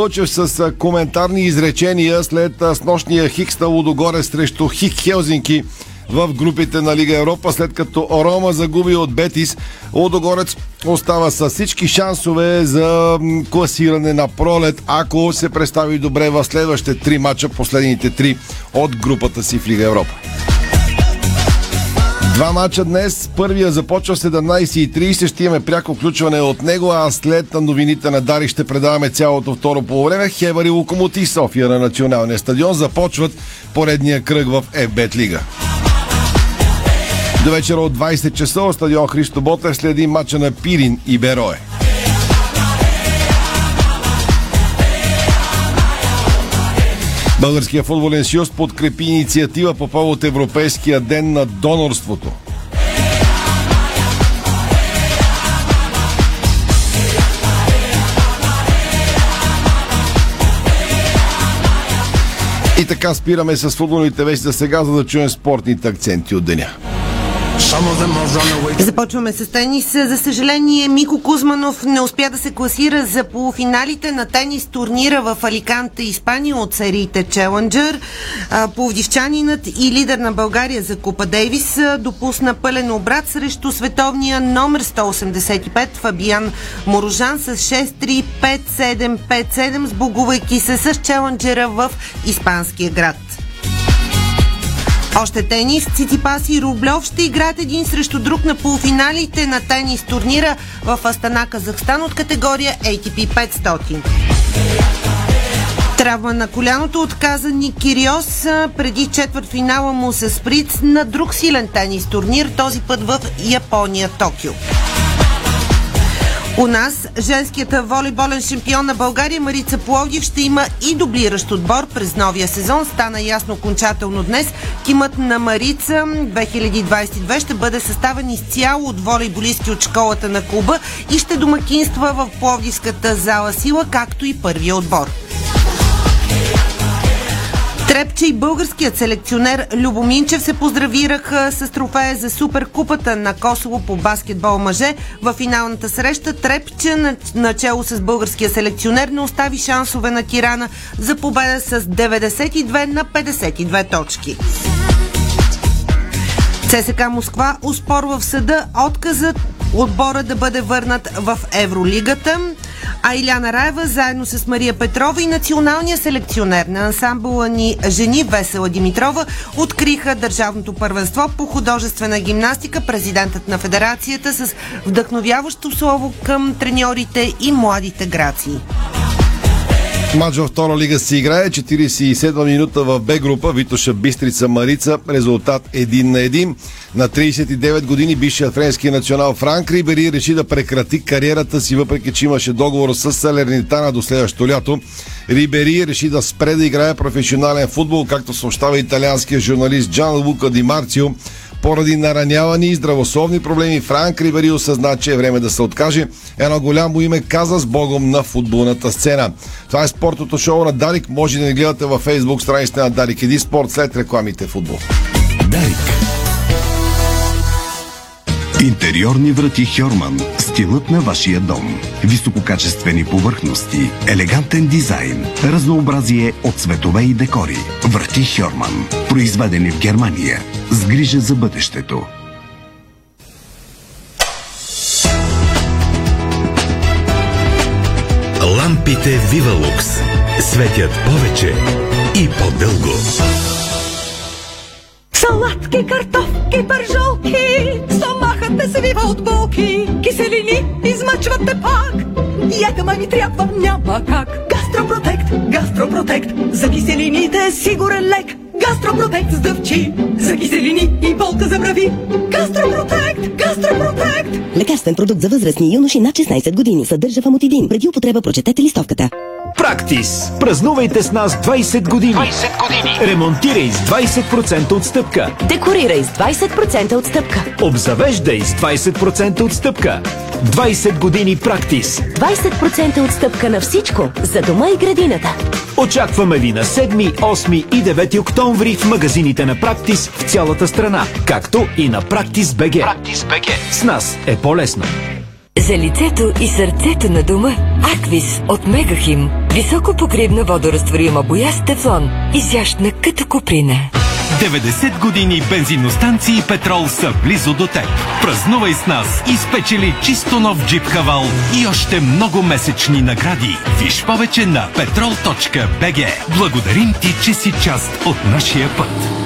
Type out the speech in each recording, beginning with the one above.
Лъчев с коментарни изречения след снощния Хикс на Лудогоре срещу Хик Хелзинки в групите на Лига Европа, след като Орома загуби от Бетис. Лудогорец остава с всички шансове за класиране на пролет, ако се представи добре в следващите три мача, последните три от групата си в Лига Европа. Два мача днес. Първия започва 17.30. Ще имаме пряко включване от него, а след новините на Дари ще предаваме цялото второ полувреме. Хевър и Локомотив София на националния стадион започват поредния кръг в ФБЕТ Лига. До вечера от 20 часа стадион Христо Ботев следи мача на Пирин и Берое. Българския футболен съюз подкрепи инициатива по повод Европейския ден на донорството. И така спираме с футболните вести за сега, за да чуем спортните акценти от деня. Започваме с тенис. За съжаление, Мико Кузманов не успя да се класира за полуфиналите на тенис турнира в Аликанте, Испания от сериите Челенджер. Пловдивчанинът и лидер на България за Купа Дейвис допусна пълен обрат срещу световния номер 185 Фабиан Морожан с 6-3-5-7-5-7, сбогувайки се с Челенджера в испанския град. Още тенис, Циципас и Рублев ще играят един срещу друг на полуфиналите на тенис турнира в Астана, Казахстан от категория ATP 500. Травма на коляното отказа Ник Кириос преди четвърт финала му с Сприц на друг силен тенис турнир, този път в Япония, Токио. У нас женският волейболен шампион на България Марица Пловдив ще има и дублиращ отбор през новия сезон. Стана ясно окончателно днес. Тимът на Марица 2022 ще бъде съставен изцяло от волейболистки от школата на клуба и ще домакинства в Пловдивската зала Сила, както и първия отбор. Трепче и българският селекционер Любо Минчев се поздравираха с трофея за Суперкупата на Косово по баскетбол мъже. В финалната среща Трепче, начало с българския селекционер, не остави шансове на Тирана за победа с 92 на 52 точки. ЦСК Москва успорва в съда отказът отбора да бъде върнат в Евролигата. А Иляна Раева, заедно с Мария Петрова и националния селекционер на ансамбъла ни Жени Весела Димитрова, откриха държавното първенство по художествена гимнастика, президентът на федерацията с вдъхновяващо слово към треньорите и младите грации. Матч във втора лига се играе. 47 минута в Б група. Витоша Бистрица Марица. Резултат 1 на 1. На 39 години бившият френски национал Франк Рибери реши да прекрати кариерата си, въпреки че имаше договор с Салернитана до следващото лято. Рибери реши да спре да играе професионален футбол, както съобщава италианският журналист Джан Лука Ди Марцио. Поради наранявани и здравословни проблеми Франк Ривари осъзна, че е време да се откаже. Едно голямо име каза с богом на футболната сцена. Това е спортното шоу на Дарик. Може да ни гледате във фейсбук страницата на Дарик Еди Спорт след рекламите футбол. Дарик. Интериорни врати Хьорман. Стилът на вашия дом. Висококачествени повърхности, елегантен дизайн, разнообразие от цветове и декори. Врати Хьорман. Произведени в Германия. С грижа за бъдещето. Лампите Вивалукс светят повече и по-дълго. Салатки, картофки, пържолки, стомахът те свива от болки, киселини измъчват те пак. Диета май ми трябва, няма как. Гастропротект, гастропротект, за киселините е сигурен лек. Гастропротект сдъвчи, за киселини и болка за брави. Гастропротект, гастропротект. Лекарствен продукт за възрастни юноши над 16 години. Съдържа фамотидин. Преди употреба прочетете листовката. Практис. Празнувайте с нас 20 години. 20 години. Ремонтирай с 20% отстъпка. Декорирай с 20% отстъпка. Обзавеждай с 20% отстъпка. 20 години Практис. 20% отстъпка на всичко за дома и градината. Очакваме ви на 7, 8 и 9 октомври в магазините на Практис в цялата страна, както и на Практис БГ. Практис БГ. С нас е по-лесно. За лицето и сърцето на дома Аквис от Мегахим. Високо покривна водорастворима боя с тефлон. Изящна като куприна. 90 години бензиностанции Петрол са близо до теб. Празнувай с нас и спечели чисто нов джип Хавал и още много месечни награди. Виж повече на petrol.bg. Благодарим ти, че си част от нашия път.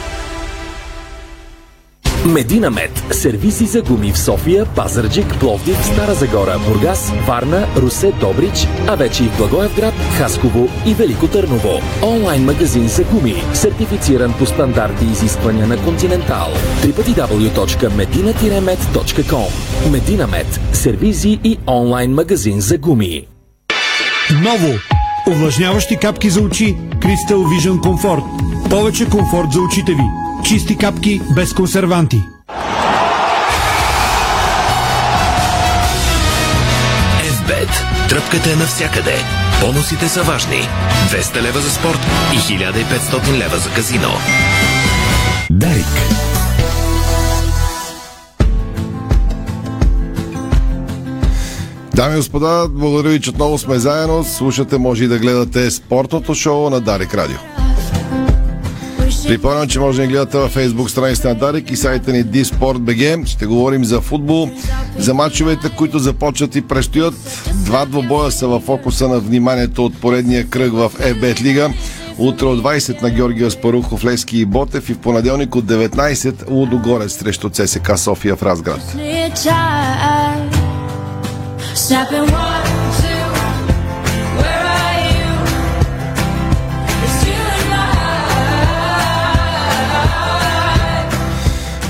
Мединамет. Сервиси за гуми в София, Пазарджик, Пловдив, Стара Загора, Бургас, Варна, Русе, Добрич, а вече и в Благоевград, Хасково и Велико Търново. Онлайн магазин за гуми, сертифициран по стандарти и изисквания на Континентал. www.medina-med.com Мединамет. Сервизи и онлайн магазин за гуми. Ново! Увлажняващи капки за очи Crystal Vision Comfort. Повече комфорт за очите ви. Чисти капки без консерванти. FBET. Тръпката е навсякъде. Бонусите са важни. 200 лева за спорт и 1500 лева за казино. Дарик. Дами и господа, благодаря ви, че отново сме заедно. Слушате, може и да гледате спортното шоу на Дарик Радио. Припомням, че може да ни гледате във Facebook страницата на Дарик и сайта ни dsport.bg. Ще говорим за футбол, за матчовете, които започват и предстоят. Два двобоя са в фокуса на вниманието от поредния кръг в FBET Лига. Утре от 20 на Георгия Спарухов, Лески и Ботев и в понеделник от 19 Лудогорец срещу ЦСК София в Разград. Snapping one,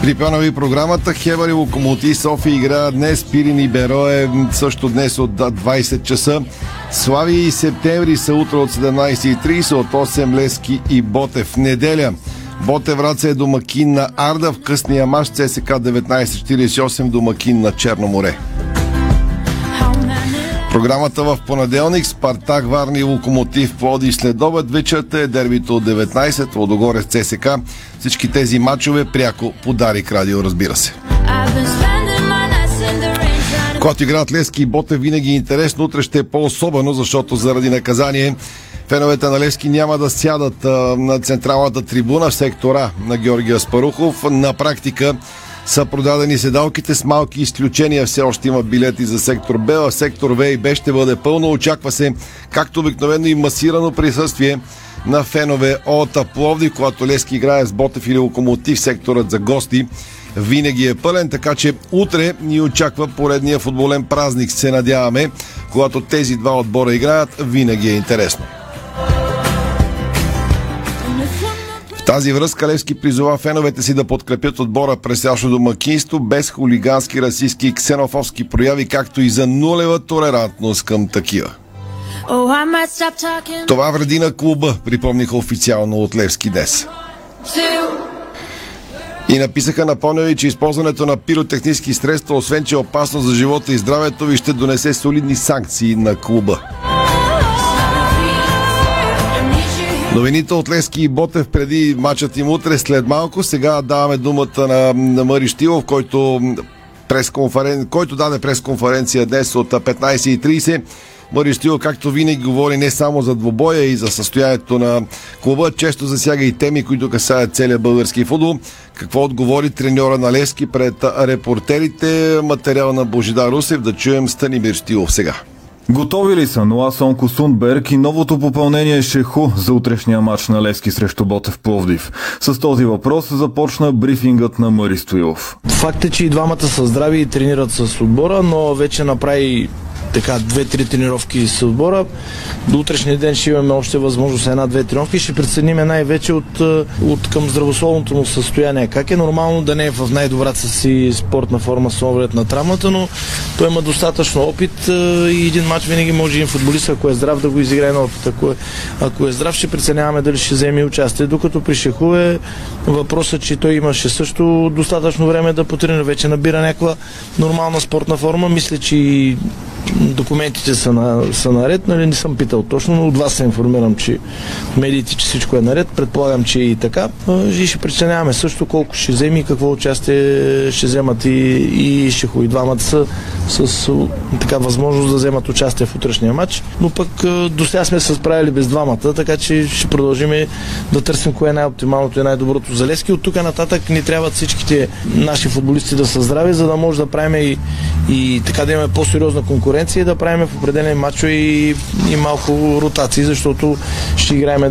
Припомням ви програмата Хевър и Локомотив София играят днес. Пирин и Берое също днес от 20 часа. Слави и Септември са утре от 17.30 от 8 Лески и Ботев. Неделя. Ботев Враца е домакин на Арда в късния мач ЦСК 1948 домакин на Черно море. Програмата в понеделник Спартак, Варни и Локомотив Плоди след обед вечерта е дербито от 19 Лодогорец ЦСК. Всички тези матчове пряко подарик радио, разбира се. Когато играят Лески и Боте винаги е интересно, утре ще е по-особено, защото заради наказание феновете на Левски няма да сядат на централната трибуна в сектора на Георгия Спарухов. На практика са продадени седалките с малки изключения. Все още има билети за сектор Б, а сектор В и Б ще бъде пълно. Очаква се, както обикновено и масирано присъствие на фенове от Пловдив, когато Лески играе с Ботев или Локомотив, секторът за гости винаги е пълен, така че утре ни очаква поредния футболен празник, се надяваме. Когато тези два отбора играят, винаги е интересно. Тази връзка Левски призова феновете си да подкрепят отбора през цялото домакинство без хулигански, расистски и ксенофобски прояви, както и за нулева толерантност към такива. Oh, Това вреди на клуба, припомниха официално от Левски днес. И написаха напомняли, че използването на пиротехнически средства, освен че е опасно за живота и здравето ви, ще донесе солидни санкции на клуба. Новините от Лески и Ботев преди мачът им утре след малко. Сега даваме думата на, на Мари Штилов, който, пресконферен... който даде пресконференция днес от 15.30. Мари Штилов, както винаги, говори не само за двобоя и за състоянието на клуба, често засяга и теми, които касаят целия български футбол. Какво отговори треньора на Лески пред репортерите? Материал на Божидар Русев. Да чуем Станимир Штилов сега. Готови ли са Ноа Сундберг и новото попълнение Шеху за утрешния матч на Лески срещу Ботев Пловдив? С този въпрос започна брифингът на Мари Стоилов. Факт е, че и двамата са здрави и тренират с отбора, но вече направи така две-три тренировки с отбора. До утрешния ден ще имаме още възможност една-две тренировки. Ще преценим най-вече от, а, от към здравословното му състояние. Как е нормално да не е в най-добрата си спортна форма с оглед на травмата, но той има достатъчно опит а, и един матч винаги може един футболист, ако е здрав, да го изиграе на опит. Ако е, ако е здрав, ще преценяваме дали ще вземе участие. Докато при Шеху е въпросът, че той имаше също достатъчно време да потренира, вече набира някаква нормална спортна форма. Мисля, че и документите са, на, са наред, нали не съм питал точно, но от вас се информирам, че медиите, че всичко е наред, предполагам, че и така. И ще преценяваме също колко ще вземе и какво участие ще вземат и, и ще и двамата са с така възможност да вземат участие в утрешния матч. Но пък до сега сме се справили без двамата, така че ще продължим да търсим кое е най-оптималното и най-доброто за Лески. От тук нататък ни трябват всичките наши футболисти да са здрави, за да може да правим и, и така да имаме по-сериозна конкуренция и да правим в определени матчове и, и малко ротации, защото ще играем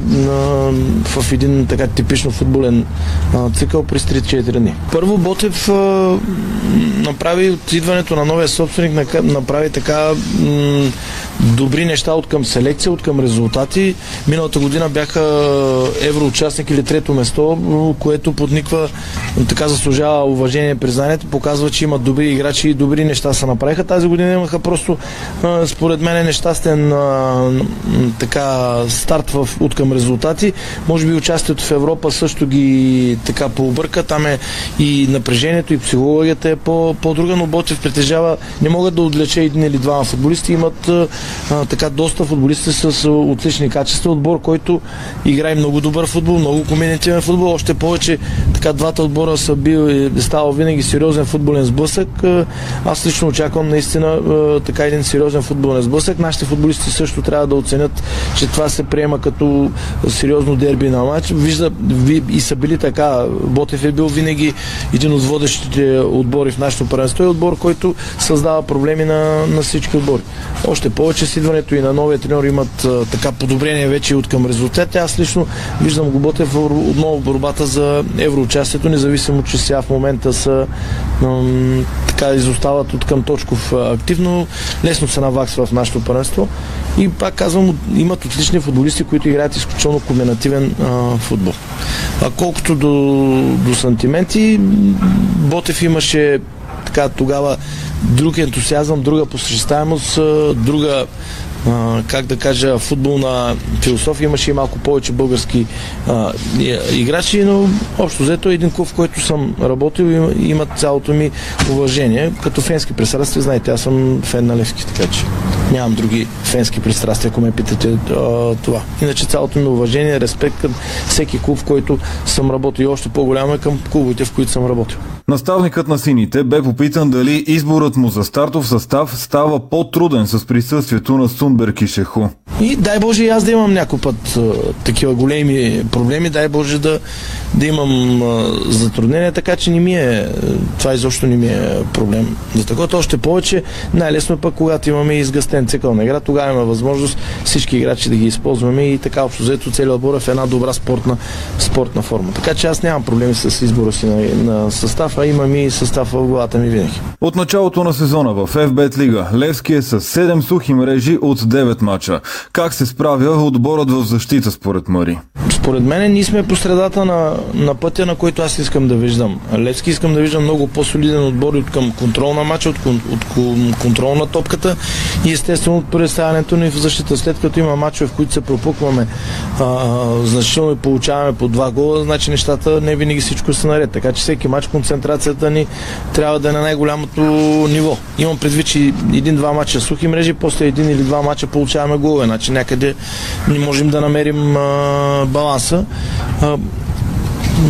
в един така типично футболен а, цикъл през 3-4 дни. Първо Ботев а, направи от идването на новия собственик, направи така м- добри неща от към селекция, от към резултати. Миналата година бяха евроучастник или трето место, което подниква, така заслужава уважение и признанието, показва, че имат добри играчи и добри неща се направиха. Тази година имаха просто, според мен, нещастен така старт в, от към резултати. Може би участието в Европа също ги така пообърка. Там е и напрежението, и психологията е по, по-друга, но Ботев притежава, не могат да отлече един или двама футболисти. Имат така доста футболисти с отлични качества. Отбор, който играе много добър футбол, много комбинативен футбол. Още повече така двата отбора са бил, е ставал винаги сериозен футболен сблъсък. А, Аз лично очаквам наистина така един сериозен футболен сблъсък. Нашите футболисти също трябва да оценят, че това се приема като сериозно дерби на матч. Вижда, ви, и са били така. Ботев е бил винаги един от водещите отбори в нашето първенство и отбор, който създава проблеми на, на всички отбори. Още повече с идването и на новия тренер имат така подобрение вече от към резултати. Аз лично виждам го Ботев отново в борбата за евроучастието, независимо, че сега в момента са така изостават от към точков активно. Лесно се наваксва в нашето първенство. И пак казвам, имат отлични футболисти, които играят изключително комбинативен а, футбол. А колкото до, до сантименти, Ботев имаше така тогава друг ентусиазъм, друга посещаемост, друга как да кажа, футболна философия. Имаше и малко повече български а, играчи, но общо взето е един клуб, в който съм работил и имат цялото ми уважение. Като фенски пристрастия, знаете, аз съм фен на Левски, така че нямам други фенски пристрастия, ако ме питате а, това. Иначе цялото ми уважение, респект към всеки клуб, в който съм работил и още по-голямо е към клубите, в които съм работил. Наставникът на сините бе попитан дали изборът му за стартов състав става по-труден с присъствието на Сунберг и Шеху. И дай Боже и аз да имам някой път а, такива големи проблеми, дай Боже да, да имам а, затруднения, така че не ми е, това изобщо не ми е проблем. За такова още повече, най-лесно е пък когато имаме изгъстен цикъл на игра, тогава има възможност всички играчи да ги използваме и така общо взето целият отбор е в една добра спортна, спортна форма. Така че аз нямам проблеми с избора си на, на състав, а имам и състав в главата ми винаги. От началото на сезона в FBET Лига Левски е с 7 сухи мрежи от 9 мача. Как се справя отборът в защита според Мари? Според мен ние сме по средата на, на пътя, на който аз искам да виждам. Левски искам да виждам много по-солиден отбор от към контрол на матча, от, от кон- контрол на топката и естествено от представянето ни в защита. След като има матчове, в които се пропукваме а, значително и получаваме по два гола, значи нещата не винаги всичко са наред. Така че всеки матч концентрацията ни трябва да е на най-голямото ниво. Имам предвид, че един-два матча сухи мрежи, после един или два матча получаваме голове. Значи някъде не можем да намерим а, баланса. А,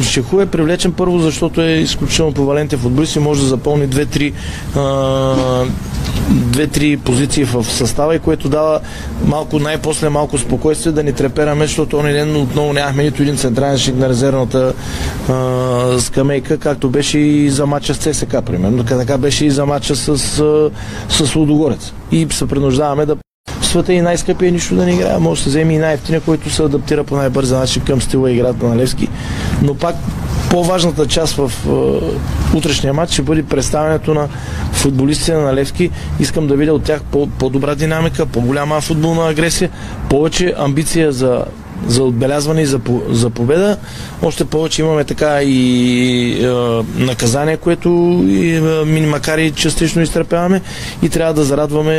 Шеху е привлечен първо, защото е изключително повалентен футболист и може да запълни две-три а, две-три позиции в състава и което дава малко, най-после малко спокойствие да ни трепераме, защото он ден отново нямахме нито един централен защитник на резервната а, скамейка, както беше и за матча с ЦСК, примерно. Така беше и за матча с, а, с Лудогорец. И се принуждаваме да в света и най-скъпия нищо да не играе. Може да се вземе и най-ефтиния, който се адаптира по най-бърза начин към стила и играта на Левски. Но пак по-важната част в е, утрешния матч ще бъде представянето на футболистите на Левски. Искам да видя от тях по- по-добра динамика, по-голяма футболна агресия, повече амбиция за за отбелязване и за, за победа. Още повече имаме така и е, наказание, което и, е, макар и частично изтърпяваме и трябва да зарадваме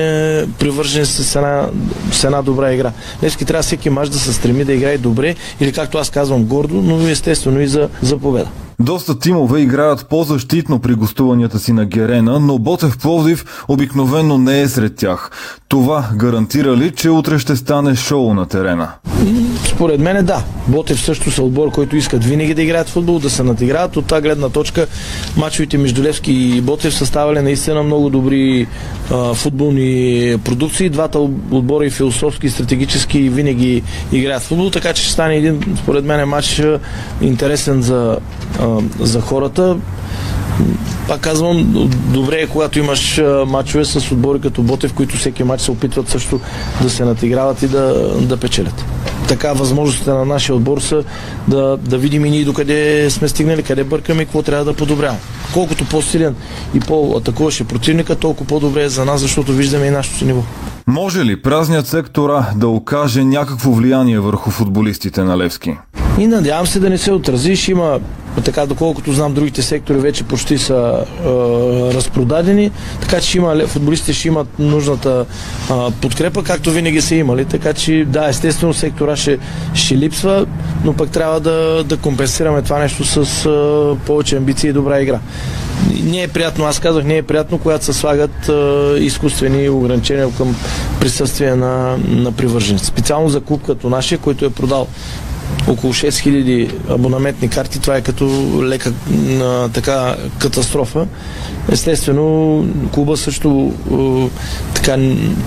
привържени с една, с една добра игра. Левски трябва всеки мач да се стреми да играе добре или както аз казвам гордо, но естествено и за, за победа. Доста тимове играят по-защитно при гостуванията си на Герена, но Ботев Пловдив обикновено не е сред тях. Това гарантира ли, че утре ще стане шоу на терена? Според мен е да. Ботев също са отбор, който искат винаги да играят футбол, да се надиграят. От тази гледна точка мачовете между Левски и Ботев са ставали наистина много добри а, футболни продукции. Двата отбора и философски и стратегически винаги играят футбол, така че ще стане един, според мен, матч интересен за, а, за хората. Пак казвам, добре е когато имаш а, мачове с отбори като Ботев, които всеки матч се опитват също да се натиграват и да, да печелят. Така възможностите на нашия отбор са да, да видим и ние докъде сме стигнали, къде бъркаме и какво трябва да подобряваме. Колкото по-силен и по-атакуваше противника, толкова по-добре е за нас, защото виждаме и нашето си ниво. Може ли празният сектора да окаже някакво влияние върху футболистите на Левски? И надявам се да не се отрази. Ще има, така доколкото знам, другите сектори вече почти са е, разпродадени, така че има, футболистите ще имат нужната е, подкрепа, както винаги са имали. Така че, да, естествено сектора ще, ще липсва, но пък трябва да, да компенсираме това нещо с е, повече амбиции и добра игра. Не е приятно, аз казах, не е приятно, когато се слагат е, изкуствени ограничения към присъствие на, на привърженици. Специално за клуб като нашия, който е продал около 6000 абонаментни карти. Това е като лека а, така катастрофа. Естествено, клуба също а, така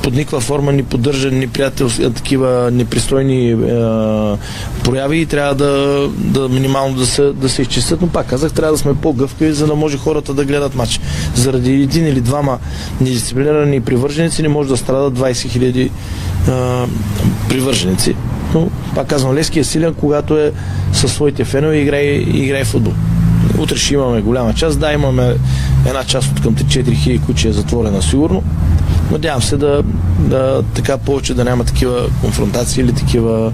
под никаква форма ни поддържа неприятелски, такива непристойни а, прояви и трябва да, да минимално да се, да се изчистят. Но пак казах, трябва да сме по-гъвкави, за да може хората да гледат матч. Заради един или двама недисциплинирани привърженици не може да страдат 20 000 привърженици. Но, пак казвам, Лески е силен, когато е със своите фенове и играе, играе футбол. Утре ще имаме голяма част. Да, имаме една част от към 4 хиляди, която е затворена сигурно. Надявам се да, да така повече да няма такива конфронтации или такива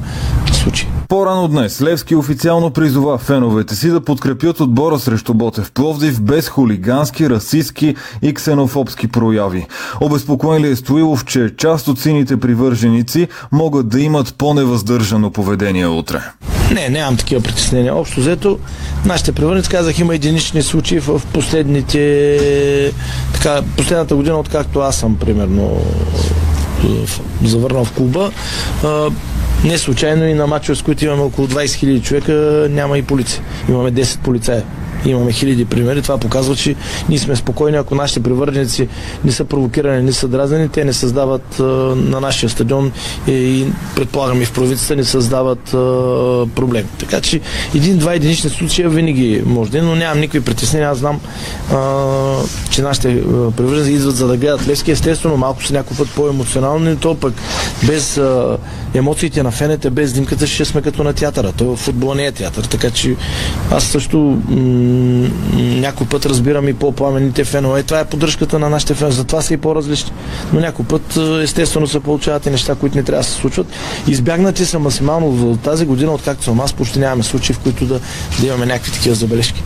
случаи. По-рано днес Левски официално призова феновете си да подкрепят отбора срещу Ботев Пловдив без хулигански, расистски и ксенофобски прояви. Обезпокоен ли е Стоилов, че част от сините привърженици могат да имат по-невъздържано поведение утре? Не, нямам такива притеснения. Общо взето, нашите привърженици, казах, има единични случаи в последните така, последната година, откакто аз съм, примерно, завърнал в клуба. Не случайно и на мачове, с които имаме около 20 000 човека, няма и полиция. Имаме 10 полицаи. Имаме хиляди примери. Това показва, че ние сме спокойни, ако нашите привърженици не са провокирани, не са дразнени, те не създават на нашия стадион и, предполагам и в провинцията не създават проблеми. Така че един-два единични случая винаги може да е, но нямам никакви притеснения. Аз знам, че нашите привърженици идват за да гледат Левски. Естествено, малко са някой път по-емоционални, то пък без емоциите на фените, без димката ще сме като на театъра. То футбол не е театър, така че аз също някой път разбирам и по-пламените фенове. Това е поддръжката на нашите фенове, затова са и по-различни. Но някой път естествено се получават и неща, които не трябва да се случват. Избягнати са максимално за тази година, откакто съм аз, почти нямаме случаи, в които да, да имаме някакви такива забележки.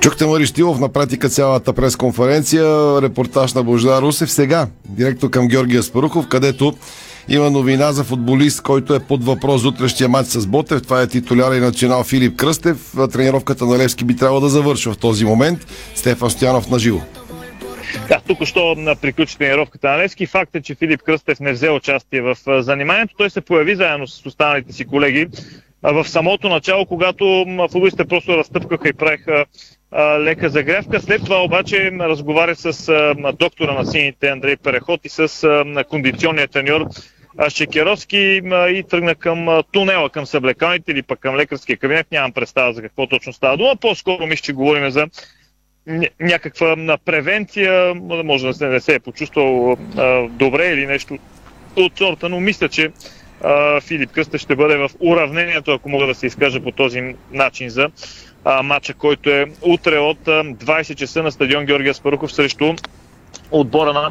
Чухте Мари Штилов, на практика цялата пресконференция, репортаж на Бождар Русев. Сега, директно към Георгия Спарухов, където има новина за футболист, който е под въпрос утрешния матч с Ботев. Това е титуляра и национал Филип Кръстев. Тренировката на Левски би трябвало да завършва в този момент. Стефан Стоянов на живо. Да, тук що приключи тренировката на Левски. Факт е, че Филип Кръстев не взе участие в заниманието. Той се появи заедно с останалите си колеги в самото начало, когато футболистите просто разтъпкаха и правиха лека загрявка. След това обаче разговаря с доктора на сините Андрей Переход и с кондиционния треньор Шекеровски и тръгна към тунела, към съблекалните или пък към лекарския кабинет. Нямам представа за какво точно става дума. По-скоро ми ще говорим за някаква превенция, може да се не се е почувствал добре или нещо от сорта, но мисля, че Филип Кръстев ще бъде в уравнението, ако мога да се изкажа по този начин за матча, който е утре от а, 20 часа на стадион Георгия Спарухов срещу отбора на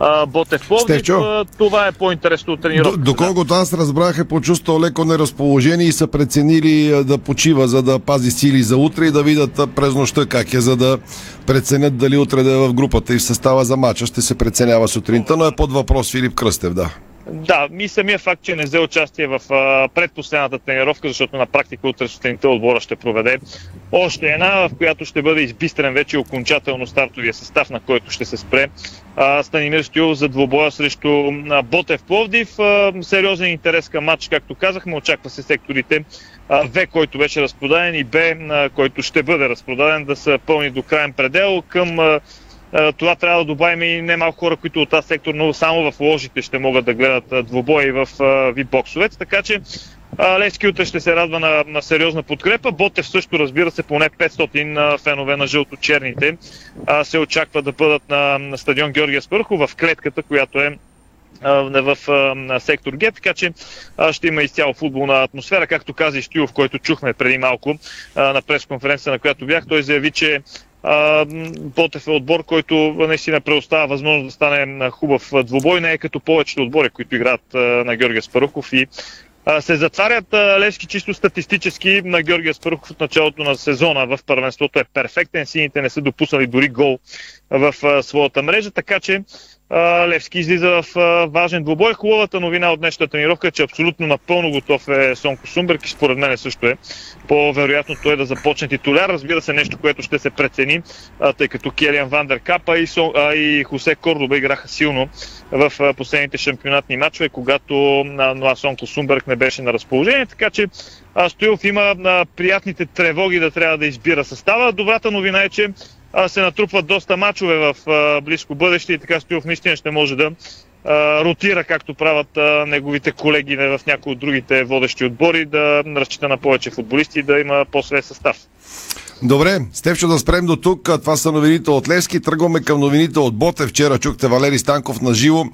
а, Ботев Пловдив. Стефчо. А, Това е по-интересно от тренировката. Доколкото аз разбрах, е почувствал леко неразположение и са преценили да почива, за да пази сили за утре и да видят през нощта как е, за да преценят дали утре да е в групата и в състава за матча. Ще се преценява сутринта, но е под въпрос Филип Кръстев, да. Да, и самия факт, че не взе участие в а, предпоследната тренировка, защото на практика утре сутринта отбора ще проведе още една, в която ще бъде избистрен вече окончателно стартовия състав, на който ще се спре а, Станимир Стоилов за двобоя срещу а, Ботев Пловдив. А, сериозен интерес към матч, както казахме, очаква се секторите В, който беше разпродаден и Б, който ще бъде разпродаден, да са пълни до крайен предел. Към това трябва да добавим и немалко хора, които от тази сектор, но само в ложите ще могат да гледат а, двобои в а, вип-боксовете. Така че Левски утре ще се радва на, на сериозна подкрепа. Ботев също, разбира се, поне 500 а, фенове на жълто-черните се очаква да бъдат на, на стадион Георгия Спърхов в клетката, която е в сектор Г, така че ще има изцяло футболна атмосфера, както каза и Стоилов, който чухме преди малко на пресконференция, на която бях. Той заяви, че Ботев е отбор, който наистина предоставя възможност да стане хубав двубой, не е като повечето отбори, които играят на Георгия Спарухов и се затварят Левски чисто статистически на Георгия Спарухов от началото на сезона в първенството е перфектен. Сините не са допуснали дори гол в своята мрежа, така че Левски излиза в важен двубой. Хубавата новина от днешната тренировка е, че абсолютно напълно готов е Сонко Сумберг и според мен също е. По-вероятно той е да започне титуляр. Разбира се, нещо, което ще се прецени, тъй като Келиан Вандер Капа и, Сон, и Хосе Кордоба играха силно в последните шампионатни матчове, когато Ноа Сонко Сумберг не беше на разположение. Така че Стоилов има приятните тревоги да трябва да избира състава. Добрата новина е, че се натрупват доста мачове в близко бъдеще и така Стоилов наистина ще може да ротира, както правят неговите колеги в някои от другите водещи отбори, да разчита на повече футболисти и да има по-свеж състав. Добре, Стефчо да спрем до тук. Това са новините от Левски. Тръгваме към новините от Ботев. Вчера чухте Валери Станков на живо.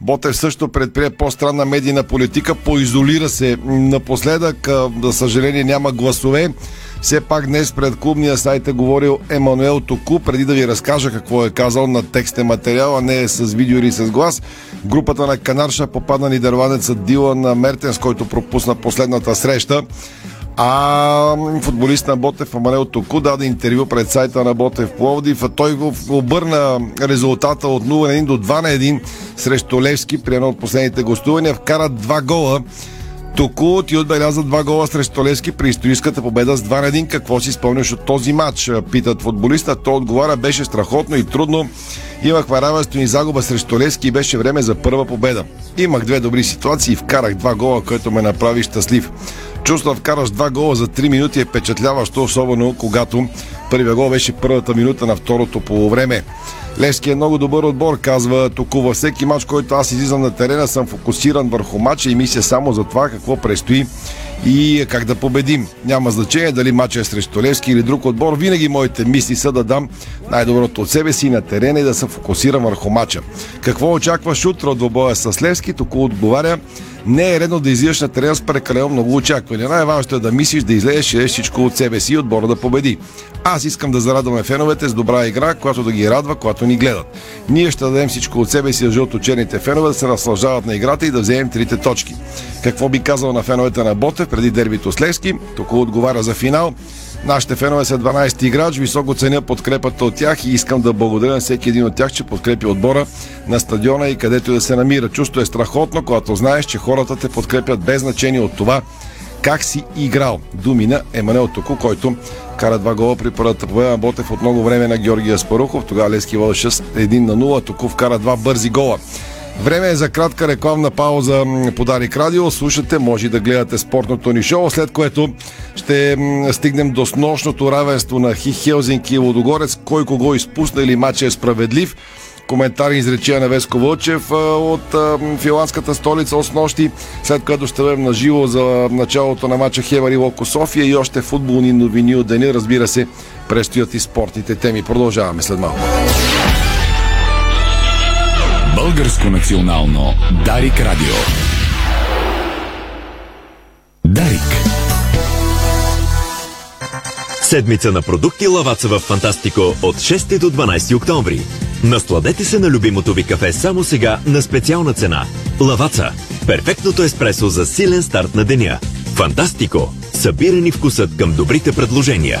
Ботев също предприе по-странна медийна политика. Поизолира се напоследък. За съжаление няма гласове. Все пак днес пред клубния сайт е говорил Емануел Току, преди да ви разкажа какво е казал на текстен материал, а не с видео или с глас. Групата на Канарша попадна нидерландецът Дилан Мертенс, който пропусна последната среща. А футболист на Ботев Аманел Току даде интервю пред сайта на Ботев Пловдив. Той обърна резултата от 0 на 1 до 2 на 1 срещу Левски при едно от последните гостувания. Вкара два гола. Току ти отбеляза два гола срещу Левски при историческата победа с 2 на 1. Какво си спомняш от този матч? Питат футболиста. Той отговаря, беше страхотно и трудно. Имахме равенство и загуба срещу Левски и беше време за първа победа. Имах две добри ситуации и вкарах два гола, което ме направи щастлив. Чувство да вкараш два гола за 3 минути е впечатляващо, особено когато първия гол беше първата минута на второто полувреме. Левски е много добър отбор, казва Току. Във всеки матч, който аз излизам на терена, съм фокусиран върху матча и мисля само за това какво предстои и как да победим. Няма значение дали матчът е срещу Левски или друг отбор. Винаги моите мисли са да дам най-доброто от себе си на терена и да се фокусирам върху матча. Какво очакваш утре от двобоя с Левски? Току отговаря не е редно да излизаш на терена с прекалено много очаквания. Най-важното е да мислиш, да излезеш и всичко от себе си и отбора да победи. Аз искам да зарадваме феновете с добра игра, която да ги радва, когато ни гледат. Ние ще дадем всичко от себе си за жълто-черните фенове да се наслаждават на играта и да вземем трите точки. Какво би казал на феновете на Ботев преди дербито с Левски? Тук отговаря за финал. Нашите фенове са 12 играч, високо ценя подкрепата от тях и искам да благодаря на всеки един от тях, че подкрепи отбора на стадиона и където и да се намира. Чувство е страхотно, когато знаеш, че хората те подкрепят без значение от това как си играл. Думи на Еманел Току, който кара два гола при първата победа на Ботев от много време на Георгия Спарухов. Тогава Лески водеше с 1 на 0. Току вкара два бързи гола. Време е за кратка рекламна пауза по Дарик Радио. Слушате, може да гледате спортното ни шоу, след което ще стигнем до снощното равенство на Хелзинки и Лодогорец. Кой кого изпусна или матчът е справедлив. Коментари изречения на Веско Вълчев от а, м, финландската столица от нощи, след което ще бъдем на живо за началото на матча Хевър и Локо София и още футболни новини от деня. Разбира се, предстоят и спортните теми. Продължаваме след малко. Дарик. Седмица на продукти Лаваца в Фантастико от 6 до 12 октомври. Насладете се на любимото ви кафе само сега на специална цена. Лаваца. Перфектното еспресо за силен старт на деня. Фантастико. Събирани вкусът към добрите предложения.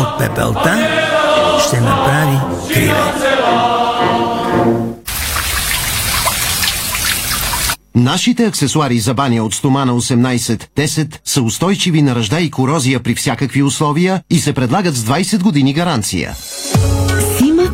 От пепелта ще направи криле. Нашите аксесуари за баня от стомана 18-10 са устойчиви на ръжда и корозия при всякакви условия и се предлагат с 20 години гаранция.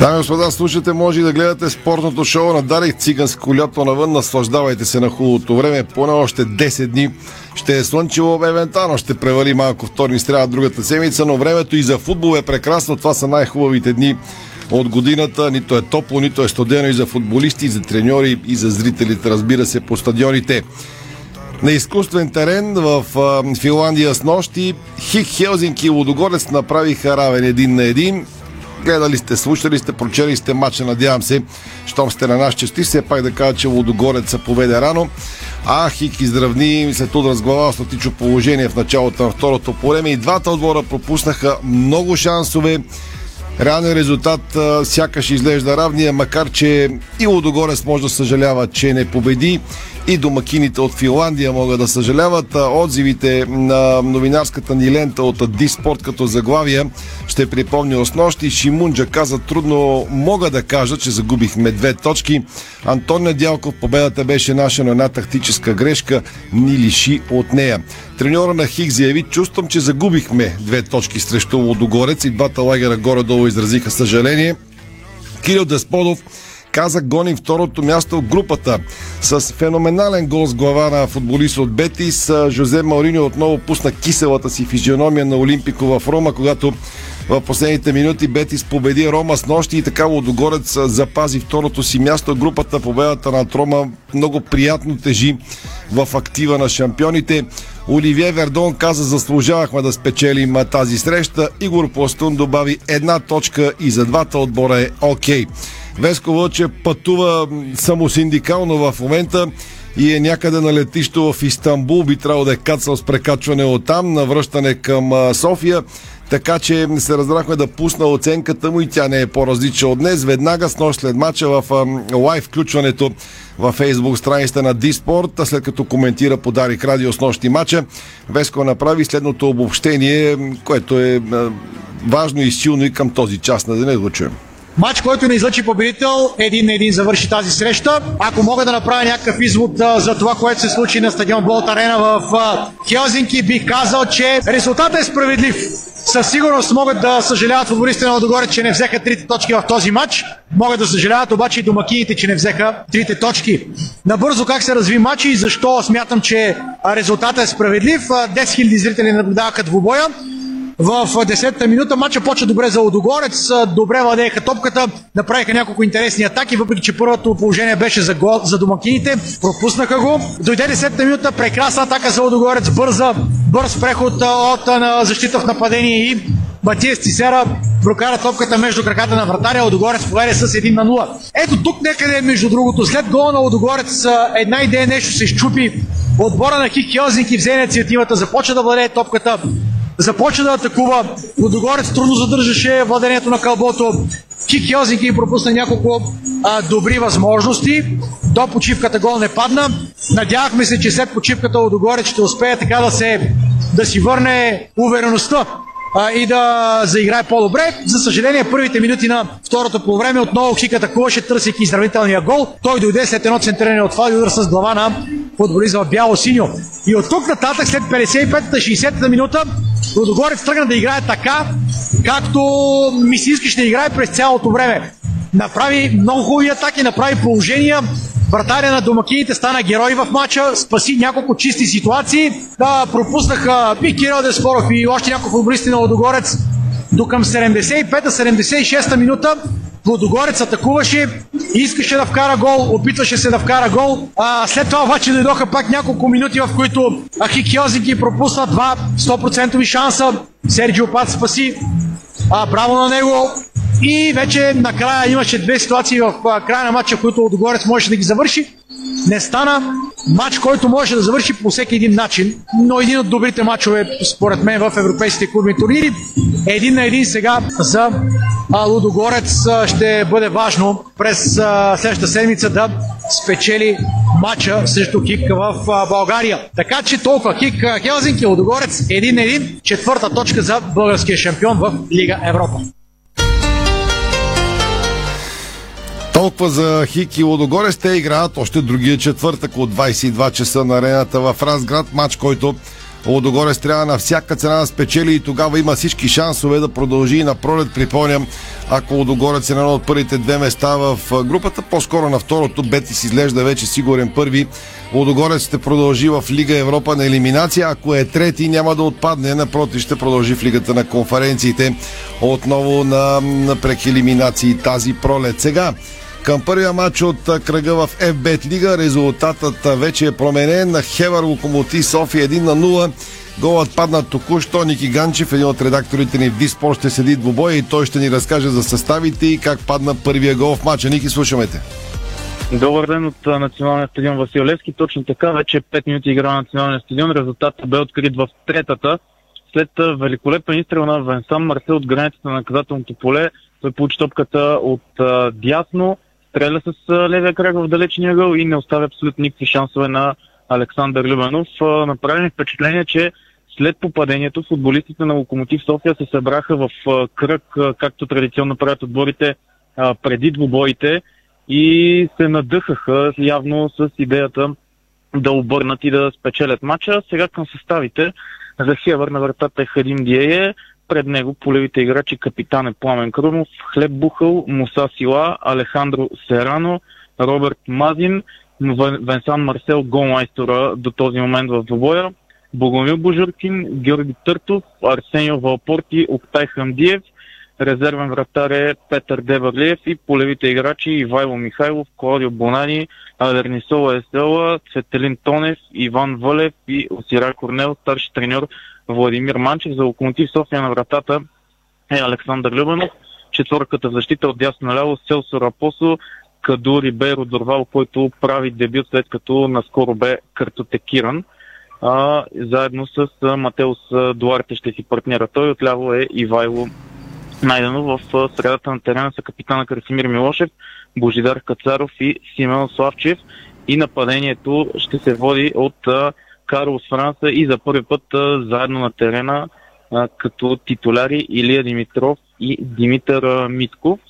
Дами и господа, слушате, може и да гледате спортното шоу на Дарик Циганско лято навън. Наслаждавайте се на хубавото време. Поне още 10 дни ще е слънчево, евентуално ще превали малко вторник стрява другата седмица, но времето и за футбол е прекрасно. Това са най-хубавите дни от годината. Нито е топло, нито е студено и за футболисти, и за треньори, и за зрителите, разбира се, по стадионите. На изкуствен терен в Финландия с нощи Хик Хелзинки и Лудогорец направиха равен един на един. Гледали сте, слушали сте, прочели сте матча, надявам се, щом сте на нас чести, все пак да кажа, че Лудогорец се поведе рано. А Хик изравни след удар с статично положение в началото на второто по време и двата отбора пропуснаха много шансове. Реален резултат а, сякаш изглежда равния, макар че и Лудогорец може да съжалява, че не победи и домакините от Финландия могат да съжаляват. Отзивите на новинарската ни лента от Диспорт като заглавия ще припомня оснощи. Шимунджа каза трудно мога да кажа, че загубихме две точки. Антон Недялков победата беше наша, но една тактическа грешка ни лиши от нея. Треньора на Хик заяви, чувствам, че загубихме две точки срещу Лодогорец и двата лагера горе-долу изразиха съжаление. Кирил Десподов каза гоним второто място в групата. С феноменален гол с глава на футболист от Бетис, Жозе Мауриньо отново пусна киселата си физиономия на Олимпико в Рома, когато в последните минути Бетис победи Рома с нощи и така Лодогорец запази второто си място. Групата победата на Рома много приятно тежи в актива на шампионите. Оливие Вердон каза заслужавахме да спечелим тази среща. Игор Пластун добави една точка и за двата отбора е окей. Okay. Веско Вълче пътува самосиндикално в момента и е някъде на летището в Истанбул. Би трябвало да е кацал с прекачване от там, на връщане към София. Така че се разбрахме да пусна оценката му и тя не е по-различна от днес. Веднага с нощ след мача в лайв включването във фейсбук страницата на Диспорт, след като коментира по Дарик Радио с нощи мача, Веско направи следното обобщение, което е важно и силно и към този час на деня. Го чуем. Матч, който не излъчи победител, един на един завърши тази среща. Ако мога да направя някакъв извод а, за това, което се случи на стадион Болт Арена в а, Хелзинки, бих казал, че резултатът е справедлив. Със сигурност могат да съжаляват футболистите на Лодогоре, че не взеха трите точки в този матч. Могат да съжаляват обаче и домакините, че не взеха трите точки. Набързо как се разви матч и защо смятам, че резултатът е справедлив. 10 000 зрители наблюдаваха двубоя. В 10-та минута. Матча почва добре за Лодогорец, добре владееха топката, направиха няколко интересни атаки, въпреки че първото положение беше за, гол, за домакините, пропуснаха го. Дойде 10-та минута, прекрасна атака за Лодогорец, бърза, бърз преход от на защита в нападение и Матиес Цисера прокара топката между краката на вратаря, Лодогорец поведе с 1 на 0. Ето тук някъде, между другото, след гола на Лодогорец, една идея нещо се изчупи. Отбора на Хик Хелзинки взе инициативата, започва да владее топката, започва да атакува. Лодогорец трудно задържаше владението на кълбото. Хик Хелзинки пропусна няколко а, добри възможности. До почивката гол не падна. Надявахме се, че след почивката Лодогорец ще успее така да, се, да си върне увереността а, и да заиграе по-добре. За съжаление, първите минути на второто по време отново Хик атакуваше, търсейки изравнителния гол. Той дойде след едно центриране от удар с глава на футболист в бяло-синьо. И от тук нататък, след 55-та, 60-та минута, Лудогорец тръгна да играе така, както ми се искаше да играе през цялото време. Направи много хубави атаки, направи положения, Вратаря на домакините стана герой в матча, спаси няколко чисти ситуации. Да, пропуснаха и Кирил Деспоров и още няколко футболисти на Лодогорец. До към 75-76 минута Лодогорец атакуваше, искаше да вкара гол, опитваше се да вкара гол. А, след това обаче дойдоха пак няколко минути, в които Ахик Хелзинки пропусна два 100% шанса. Серджио Пат спаси. А, браво на него. И вече накрая имаше две ситуации в края на матча, които Лодогорец можеше да ги завърши. Не стана матч, който може да завърши по всеки един начин, но един от добрите матчове, според мен, в европейските клубни турнири. Един на един сега за Лудогорец ще бъде важно през следващата седмица да спечели матча срещу Хик в България. Така че толкова Хик а, Хелзинки, Лудогорец, един на един, четвърта точка за българския шампион в Лига Европа. Толкова за Хик и Лодогорец. Те играят още другия четвъртък от 22 часа на арената в Разград. Матч, който Лодогорец трябва на всяка цена да спечели и тогава има всички шансове да продължи и на пролет. Припомням, ако Лодогорец е на едно от първите две места в групата, по-скоро на второто, Бетис изглежда вече сигурен първи. Лодогорец ще продължи в Лига Европа на елиминация. Ако е трети, няма да отпадне. Напротив, ще продължи в Лигата на конференциите. Отново на, на прек елиминации тази пролет. Сега, към първия матч от кръга в FBET Лига резултатът вече е променен. на Хевър Локомотив София 1 на 0. Голът падна току-що. Ники Ганчев, един от редакторите ни в Диспорт, ще седи двубоя и той ще ни разкаже за съставите и как падна първия гол в матча. Ники, слушаме те. Добър ден от националния стадион Васил Левски. Точно така, вече 5 минути игра на националния стадион. Резултатът бе открит в третата. След великолепен изстрел на Венсан Марсел от границата на наказателното поле, той получи топката от а, дясно стреля с левия крак в далечния гъл и не оставя абсолютно никакви шансове на Александър Любенов. Направи впечатление, че след попадението футболистите на Локомотив София се събраха в кръг, както традиционно правят отборите преди двубоите и се надъхаха явно с идеята да обърнат и да спечелят матча. Сега към съставите за Хевър на вратата е Хадим Диее, пред него полевите играчи капитан е Пламен Крумов, Хлеб Бухъл, Муса Сила, Алехандро Серано, Роберт Мазин, Венсан Марсел, голмайстора до този момент в двобоя, Богомил Божуркин, Георги Търтов, Арсенио Валпорти, Октай Хамдиев, резервен вратар е Петър Девърлиев и полевите играчи Ивайло Михайлов, Клаудио Бонани, Адернисола Есела, Цветелин Тонев, Иван Вълев и Осира Корнел, старши треньор Владимир Манчев. За Локомотив София на вратата е Александър Любенов. Четвърката защита от дясно наляво Селсо Рапосо, Каду Риберо Дорвал, който прави дебют след като наскоро бе картотекиран. А, заедно с Матеус Дуарте ще си партнира. Той отляво е Ивайло Найдено в средата на терена са капитана Красимир Милошев, Божидар Кацаров и Симеон Славчев. И нападението ще се води от Карлос Франса и за първи път заедно на терена като титуляри Илия Димитров и Димитър Митков.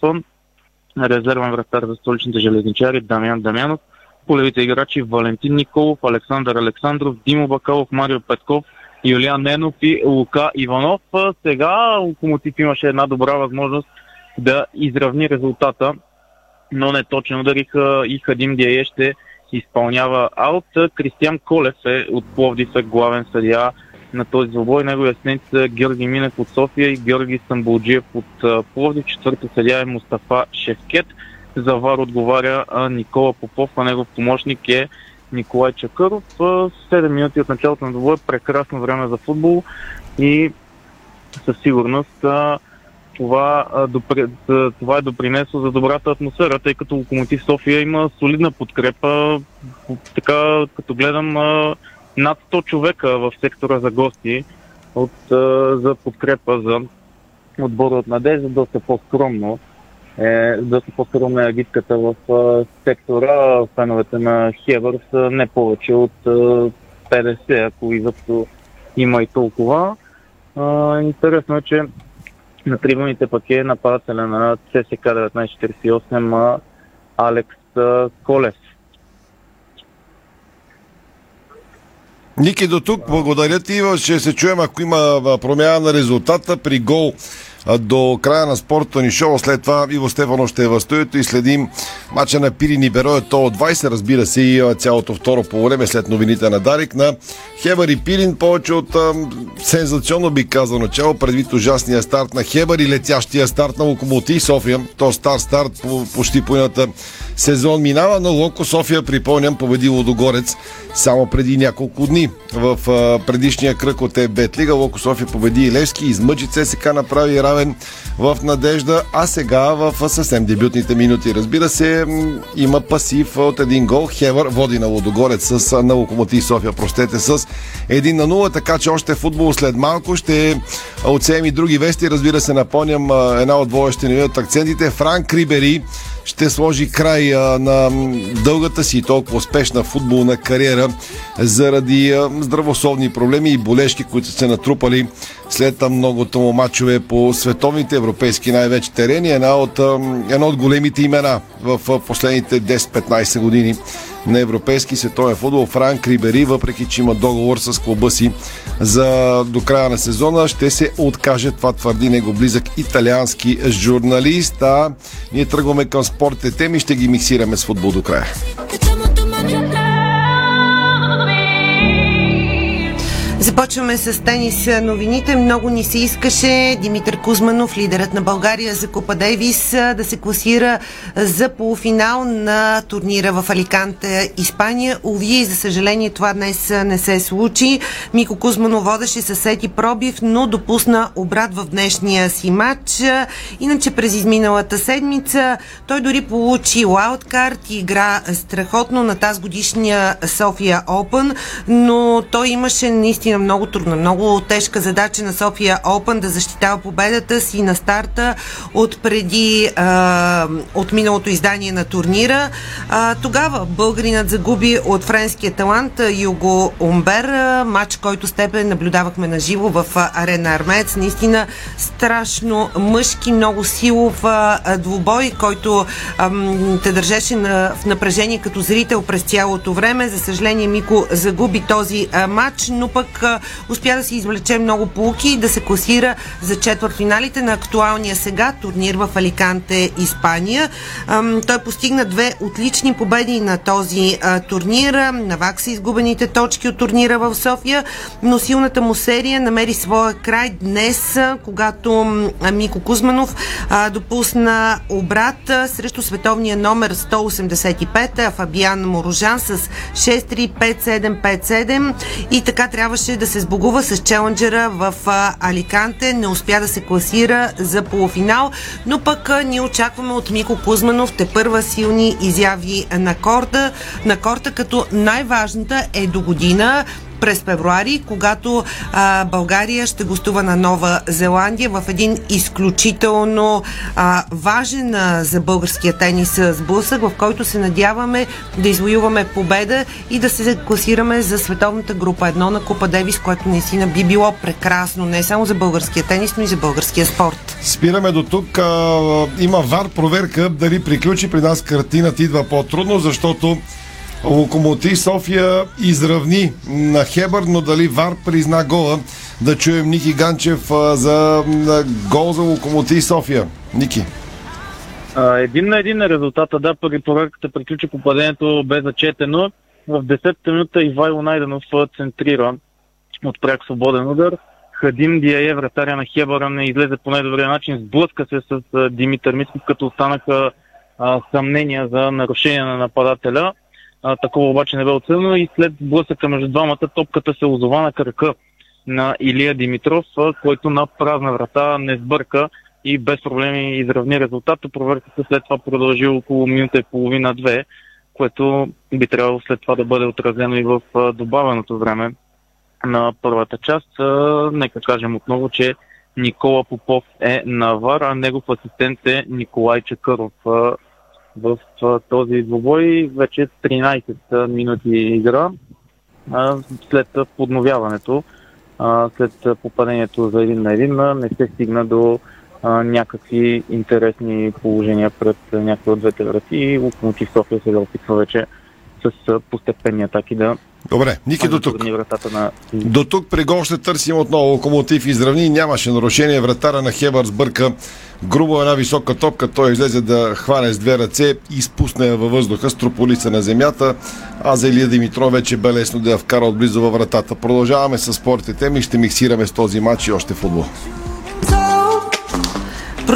Резервен вратар за столичните железничари Дамян Дамянов. Полевите играчи Валентин Николов, Александър Александров, Димо Бакалов, Марио Петков, Юлиан Ненов и Лука Иванов. Сега Локомотив имаше една добра възможност да изравни резултата, но не точно удариха и Хадим Диае ще изпълнява аут. Кристиан Колев е от Пловдив е главен съдия на този двобой. Негови асистенти са Георги Минев от София и Георги Самбулджиев от Пловдив. Четвърта съдия е Мустафа Шевкет. За ВАР отговаря Никола Попов, а негов помощник е Николай Чакъров. А, 7 минути от началото на двобой, прекрасно време за футбол и със сигурност това, допре, това е допринесло за добрата атмосфера, тъй като Локомотив София има солидна подкрепа. Така, като гледам над 100 човека в сектора за гости от, за подкрепа за отбора от Надежда, доста по-скромно. Е, доста по-скромна е агитката в сектора. Феновете на Хевър са не повече от а, 50, ако изобщо има и толкова. Интересно е, че на трибуните пък е нападателя на ЦСК 1948 а, Алекс а, Колев. Ники, до тук благодаря ти. Ще се чуем, ако има промяна на резултата при гол до края на спорта ни шоу. След това Иво Стефано ще е в студиото и следим мача на Пирин и Берое то от 20. Разбира се и цялото второ по време след новините на Дарик на Хебър и Пирин. Повече от а, сензационно би казал начало, предвид ужасния старт на Хебър и летящия старт на Локомотив София. То стар старт по, почти половината сезон минава, но Локо София, припомням, победи Лодогорец само преди няколко дни. В а, предишния кръг от ЕБЕТ Лига Локо София победи и Левски, измъчи ЦСК направи равен в надежда, а сега в съвсем дебютните минути. Разбира се, има пасив от един гол. Хевър води на Лодогорец с на Локомотив София, простете, с 1 на 0, така че още футбол след малко ще отсеем и други вести. Разбира се, напомням една от водещите ни от акцентите. Франк Рибери ще сложи край а, на дългата си толкова успешна футболна кариера заради а, здравословни проблеми и болешки, които се натрупали след а, многото му мачове по световните европейски най-вече терени. Една от, а, едно от големите имена в а, последните 10-15 години на европейски световен футбол. Франк Рибери, въпреки че има договор с клуба си за до края на сезона, ще се откаже. Това твърди него близък италиански журналист. А ние тръгваме към спортните теми, ще ги миксираме с футбол до края. Започваме с тенис новините. Много ни се искаше Димитър Кузманов, лидерът на България за Купа Дейвис, да се класира за полуфинал на турнира в Аликанте, Испания. Ови, за съжаление, това днес не се случи. Мико Кузманов водеше със сети пробив, но допусна обрат в днешния си матч. Иначе през изминалата седмица той дори получи лауткарт и игра страхотно на тази годишния София Опен, но той имаше наистина много трудна, много тежка задача на София Опен да защитава победата си на старта от преди а, от миналото издание на турнира. А, тогава българинът загуби от френския талант Юго Умбер, матч, който с тебе наблюдавахме на живо в арена Армец. Наистина страшно мъжки, много силов а, двубой, който ам, те държеше на, в напрежение като зрител през цялото време. За съжаление Мико загуби този а, матч, но пък успя да си извлече много полуки и да се класира за четвъртфиналите на актуалния сега турнир в Аликанте, Испания. Той постигна две отлични победи на този турнир. Навак са изгубените точки от турнира в София, но силната му серия намери своя край днес, когато Мико Кузманов допусна обрат срещу световния номер 185 а, Фабиан Морожан с 6-3-5-7-5-7 и така трябваше да се сбогува с челенджера в Аликанте. Не успя да се класира за полуфинал, но пък а, ние очакваме от Мико Кузманов те първа силни изяви на корта, на корта като най-важната е до година през февруари, когато а, България ще гостува на Нова Зеландия в един изключително а, важен а, за българския тенис сблъсък, в който се надяваме да извоюваме победа и да се класираме за световната група едно на Купа Девис, което наистина би било прекрасно не само за българския тенис, но и за българския спорт. Спираме до тук. А, има вар проверка. Дали приключи при нас картината идва по-трудно, защото Локомотив София изравни на Хебър, но дали Вар призна гола? Да чуем Ники Ганчев за гол за Локомотив София. Ники. Един на един е резултата, да, при проверката приключи попадението бе зачетено. В 10-та минута Ивайло Найденов центрира от пряк свободен удар. Хадим Диае, вратаря на Хебъра, не излезе по най-добрия начин, сблъска се с Димитър Митков, като останаха а, съмнения за нарушение на нападателя. А, такова обаче не бе отсъдено и след сблъсъка между двамата топката се озова на кръка на Илия Димитров, който на празна врата не сбърка и без проблеми изравни резултата. Проверката след това продължи около минута и половина-две, което би трябвало след това да бъде отразено и в добавеното време на първата част. Нека кажем отново, че Никола Попов е на ВАР, а негов асистент е Николай Чакъров. В този двубой вече 13 минути игра след подновяването, след попадението за един на един, не се стигна до някакви интересни положения пред някои от двете врати и Локомотив София сега опитва вече с постепенни атаки да Добре, Ники до тук. на До тук при гол ще търсим отново локомотив изравни. Нямаше нарушение. Вратара на Хебър сбърка грубо една висока топка. Той излезе да хване с две ръце и спусне я във въздуха, строполи се на земята. А за Илия Димитров вече бе лесно да я вкара отблизо във вратата. Продължаваме с спортните теми. Ще миксираме с този матч и още футбол.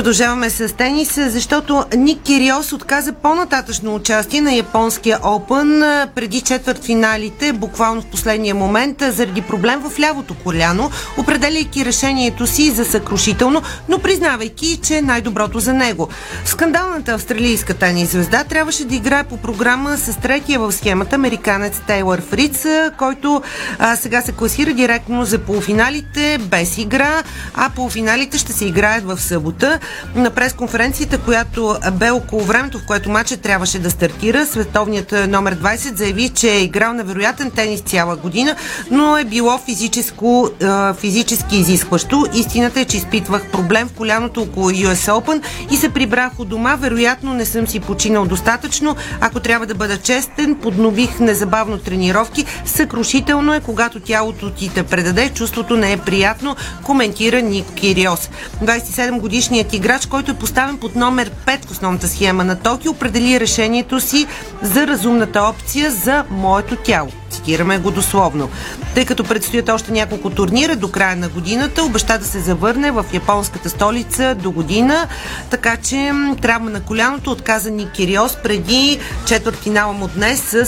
Продължаваме с тенис, защото Ник Кириос отказа по-нататъчно участие на японския а, преди четвърт финалите, буквално в последния момент, заради проблем в лявото коляно, определяйки решението си за съкрушително, но признавайки, че е най-доброто за него. Скандалната австралийска тенис звезда трябваше да играе по програма с третия в схемата американец Тейлър Фриц, който а, сега се класира директно за полуфиналите без игра, а полуфиналите ще се играят в събота. На пресконференцията, която бе около времето, в което матчът трябваше да стартира, световният номер 20 заяви, че е играл на вероятен тенис цяла година, но е било физическо, а, физически изискващо. Истината е, че изпитвах проблем в коляното около US Open и се прибрах от дома. Вероятно не съм си починал достатъчно. Ако трябва да бъда честен, поднових незабавно тренировки. Съкрушително е, когато тялото ти те предаде. Чувството не е приятно, коментира Ник Кириос. 27 годишният играч, който е поставен под номер 5 в основната схема на Токио, определи решението си за разумната опция за моето тяло. Цитираме го дословно. Тъй като предстоят още няколко турнира до края на годината, обеща да се завърне в японската столица до година, така че травма на коляното отказа Ник Кириос преди четвърт финала му днес с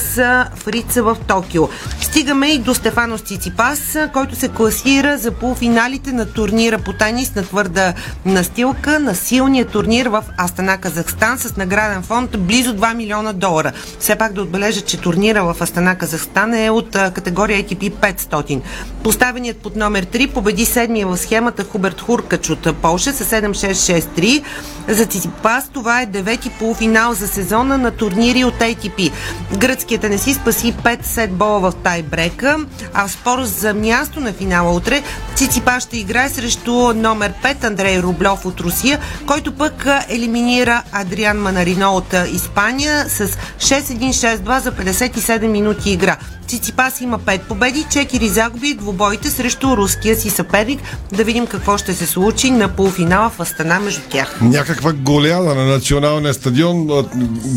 Фрица в Токио. Стигаме и до Стефанос Циципас, а, който се класира за полуфиналите на турнира по тенис на твърда настилка на силния турнир в Астана, Казахстан с награден фонд близо 2 милиона долара. Все пак да отбележа, че турнира в Астана, Казахстан е от а, категория ATP 500. Поставеният под номер 3 победи седмия в схемата Хуберт Хуркач от Полша с 7-6-6-3. За Циципас това е девети полуфинал за сезона на турнири от ATP. Гръцкият не си спаси 5 сет бола в тайбрека, а в спор за място на финала утре Циципас ще играе срещу номер 5 Андрей Рублев от Русия, който пък елиминира Адриан Манарино от Испания с 6-1-6-2 за 57 минути игра. Циципас има 5 победи, 4 загуби, двубоите срещу руския си съперник. Да видим какво ще се случи на полуфинала в Астана между тях. Някаква голяда на националния стадион.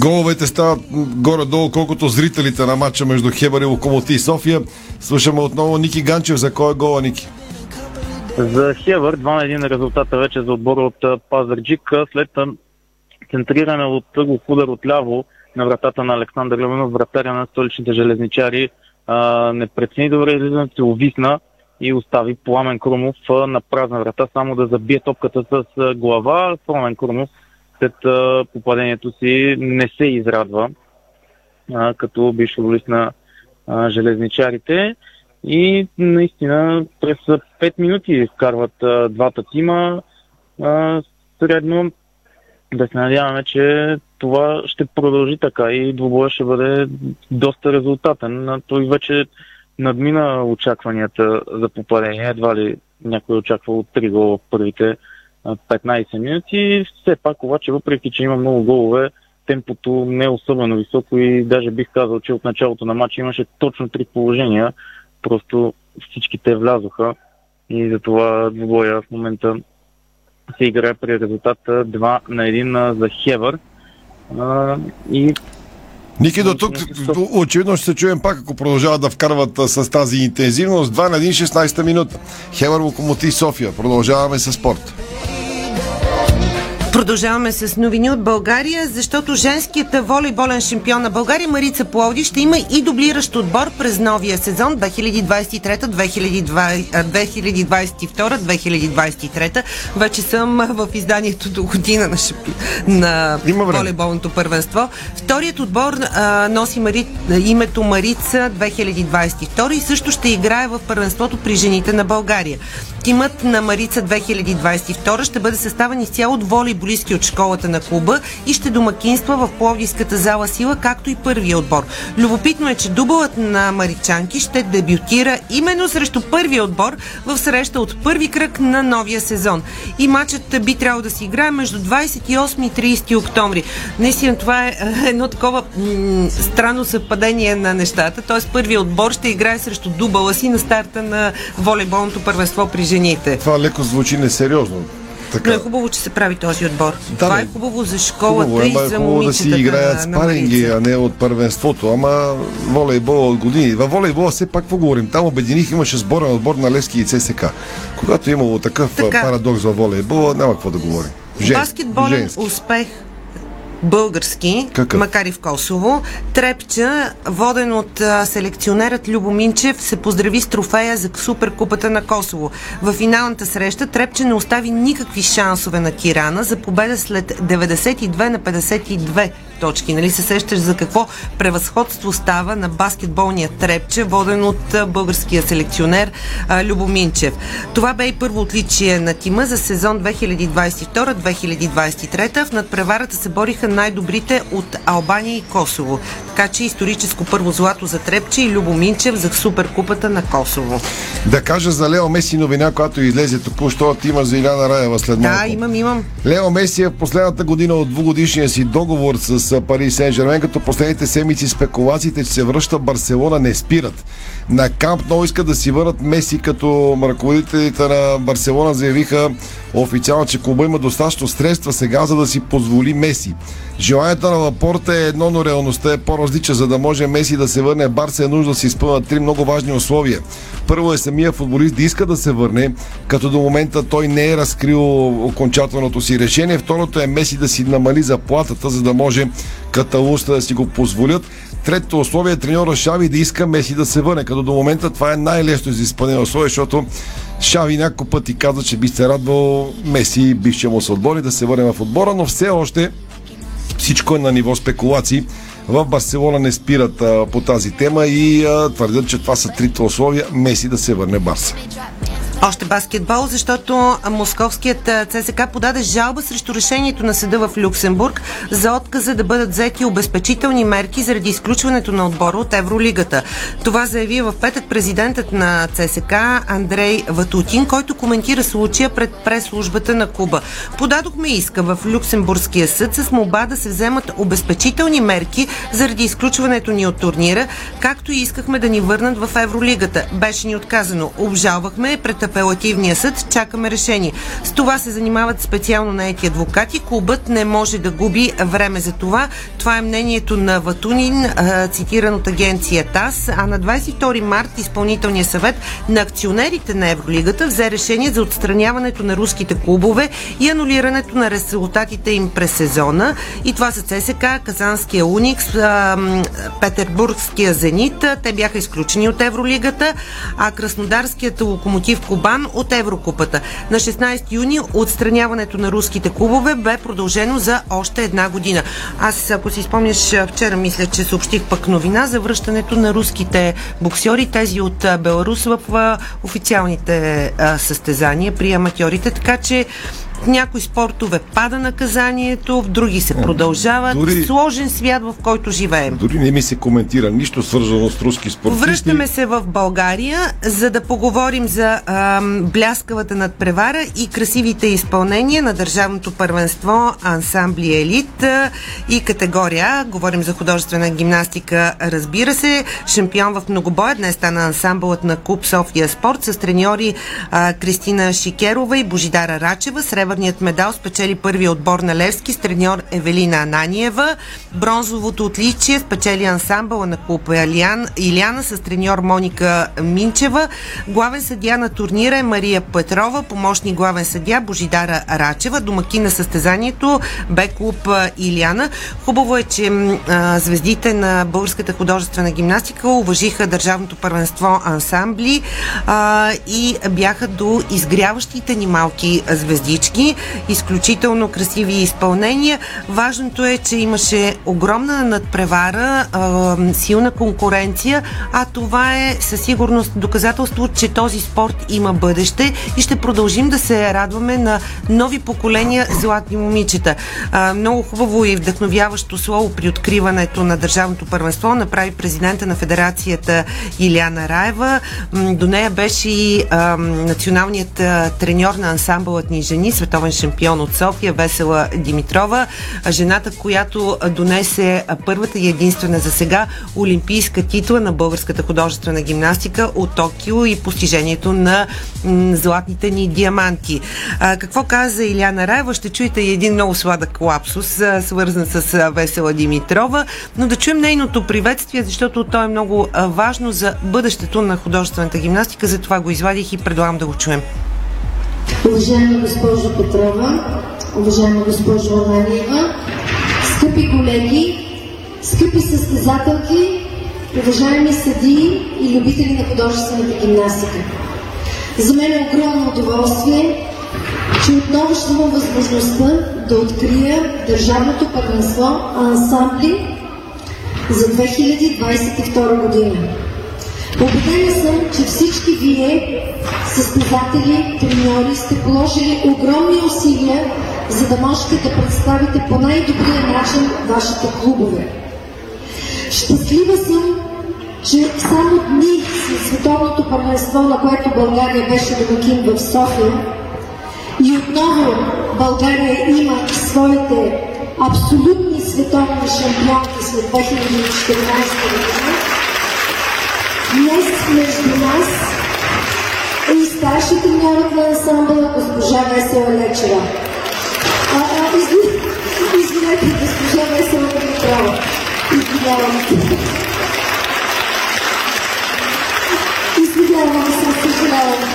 Головете стават горе-долу, колкото зрителите на матча между Хебър и Локомотив и София. Слушаме отново Ники Ганчев. За кой е гола, Ники? За Хевър 2 на 1 резултата вече за отбора от Пазарджик след центриране от тъгов удар от ляво на вратата на Александър Леменов, вратаря на столичните железничари. Не прецени добре излизането, увисна и остави Пламен Крумов на празна врата, само да забие топката с глава. Пламен Крумов след попадението си не се израдва като бивш футболист на железничарите. И наистина през 5 минути вкарват двата тима. Средно да се надяваме, че това ще продължи така и двубоя ще бъде доста резултатен. Той вече надмина очакванията за попадение. Едва ли някой очаква от 3 гола в първите а, 15 минути. Все пак обаче, въпреки че има много голове, темпото не е особено високо и даже бих казал, че от началото на матча имаше точно три положения. Просто всички те влязоха и затова двубоя в момента се играе при резултата 2 на 1 за Хевър. И Ники, до тук очевидно ще се чуем пак, ако продължават да вкарват а, с тази интензивност. 2 на 1, 16 минута. Хевър Локомотив София. Продължаваме с спорт. Продължаваме с новини от България, защото женският волейболен шампион на България Марица Пловди ще има и дублиращ отбор през новия сезон 2023-2022-2023. Вече съм в изданието до година на, шампи... на волейболното първенство. Вторият отбор а, носи Мари... името Марица 2022 и също ще играе в първенството при жените на България. Тимът на Марица 2022 ще бъде съставен изцяло от волейболистки от школата на клуба и ще домакинства в Пловдивската зала Сила, както и първия отбор. Любопитно е, че дублът на маричанки ще дебютира именно срещу първия отбор в среща от първи кръг на новия сезон. И матчът би трябвало да се играе между 28 и 30 октомври. Наистина това е едно такова м- странно съвпадение на нещата. Т.е. първият отбор ще играе срещу дубъла си на старта на волейболното първенство при жените. Това леко звучи несериозно. Но е хубаво, че се прави този отбор. Да, Това е хубаво за школата Хубаво, е, и е за хубаво да си играят на, спаринги, а не от първенството. Ама волейбол от години. Във волейбола все пак какво говорим? Там обединих имаше сборен отбор на Левски и ЦСК. Когато е имало такъв Така. така. парадокс във волейбола, няма какво да говорим. Баскетболен женски. успех български, Какъв? макар и в Косово. Трепча, воден от а, селекционерът Любо Минчев, се поздрави с трофея за Суперкупата на Косово. В финалната среща Трепча не остави никакви шансове на Кирана за победа след 92 на 52 точки. Нали се сещаш за какво превъзходство става на баскетболния Трепче, воден от българския селекционер а, Любо Минчев. Това бе и първо отличие на тима за сезон 2022-2023. В надпреварата се бориха най-добрите от Албания и Косово. Така че историческо първо злато за Трепче и Любо Минчев за Суперкупата на Косово. Да кажа за Лео Меси новина, която излезе току-що от има за Иляна Раева след малко. Да, имам, имам. Лео Меси е в последната година от двугодишния си договор с Пари Сен Жермен, като последните седмици спекулациите, че се връща Барселона, не спират. На Камп Ноу искат да си върнат Меси, като ръководителите на Барселона заявиха официално, че клуба има достатъчно средства сега, за да си позволи Меси. Желанието на Лапорта е едно, но реалността е по-различна. За да може Меси да се върне Барса е нужно да се изпълнят три много важни условия. Първо е самия футболист да иска да се върне, като до момента той не е разкрил окончателното си решение. Второто е Меси да си намали заплатата, за да може каталуста да си го позволят. Третото условие е треньора Шави да иска Меси да се върне, като до момента това е най-лесно за изпълнение условие, защото Шави няколко пъти каза, че би се радвал Меси, бившия му съотборник, да се върне в отбора, но все още всичко е на ниво спекулации. В Барселона не спират а, по тази тема и а, твърдят, че това са трите условия Меси да се върне Барса. Още баскетбол, защото московският ЦСК подаде жалба срещу решението на съда в Люксембург за отказа да бъдат взети обезпечителни мерки заради изключването на отбора от Евролигата. Това заяви в петък президентът на ЦСК Андрей Ватутин, който коментира случая пред прес-службата на Куба. Подадохме иска в Люксембургския съд с молба да се вземат обезпечителни мерки заради изключването ни от турнира, както и искахме да ни върнат в Евролигата. Беше ни отказано. Обжалвахме пред апелативния съд, чакаме решение. С това се занимават специално наети адвокати. Клубът не може да губи време за това. Това е мнението на Ватунин, цитиран от агенция ТАС. А на 22 март изпълнителният съвет на акционерите на Евролигата взе решение за отстраняването на руските клубове и анулирането на резултатите им през сезона. И това са ЦСК, Казанския Уникс, Петербургския Зенит. Те бяха изключени от Евролигата, а Краснодарският локомотив Кубан от Еврокупата. На 16 юни отстраняването на руските клубове бе продължено за още една година. Аз, ако си спомняш, вчера мисля, че съобщих пък новина за връщането на руските боксьори, тези от Беларус в официалните състезания при аматьорите, така че в някои спортове пада наказанието, в други се продължават. дори- Сложен свят, в който живеем. Дори не ми се коментира нищо свързано с руски спортисти. Връщаме се в България, за да поговорим за ам, бляскавата надпревара и красивите изпълнения на държавното първенство ансамбли елит и категория А. Говорим за художествена гимнастика, разбира се. Шампион в многобоя днес стана ансамбълът на Куб София Спорт с треньори а, Кристина Шикерова и Божидара Рачева. Сребърна Сребърният медал спечели първия отбор на Левски с треньор Евелина Ананиева. Бронзовото отличие спечели ансамбъла на клуб Илиан, Иляна с треньор Моника Минчева. Главен съдия на турнира е Мария Петрова, помощник главен съдия Божидара Рачева. Домаки на състезанието бе клуб Иляна. Хубаво е, че а, звездите на българската художествена гимнастика уважиха държавното първенство ансамбли а, и бяха до изгряващите ни малки звездички. Изключително красиви изпълнения. Важното е, че имаше огромна надпревара, силна конкуренция, а това е със сигурност доказателство, че този спорт има бъдеще и ще продължим да се радваме на нови поколения златни момичета. Много хубаво и вдъхновяващо слово при откриването на държавното първенство направи президента на федерацията Иляна Раева. До нея беше и националният треньор на ансамбълът ни жени, световен шампион от София, Весела Димитрова, жената, която донесе първата и единствена за сега олимпийска титла на българската художествена гимнастика от Токио и постижението на златните ни диаманти. Какво каза Иляна Раева? Ще чуете един много сладък лапсус, свързан с Весела Димитрова, но да чуем нейното приветствие, защото то е много важно за бъдещето на художествената гимнастика, затова го извадих и предлагам да го чуем. Уважаема госпожо Петрова, уважаема госпожо Ананиева, скъпи колеги, скъпи състезателки, уважаеми съдии и любители на художествената гимнастика. За мен е огромно удоволствие, че отново ще имам възможността да открия Държавното първенство ансамбли за 2022 година. Убедена съм, че всички вие, състезатели, треньори, сте положили огромни усилия, за да можете да представите по най-добрия начин вашите клубове. Щастлива съм, че само дни след световното първенство, на което България беше домакин в София, и отново България има своите абсолютни световни шампионки след 2014 година, Днес между нас е и старши треньорът на ансамбъла госпожа Весела Лечева. А, а, изви- извинете, госпожа Весела Димитрова. Извинявам се. Извинявам се, съжалявам.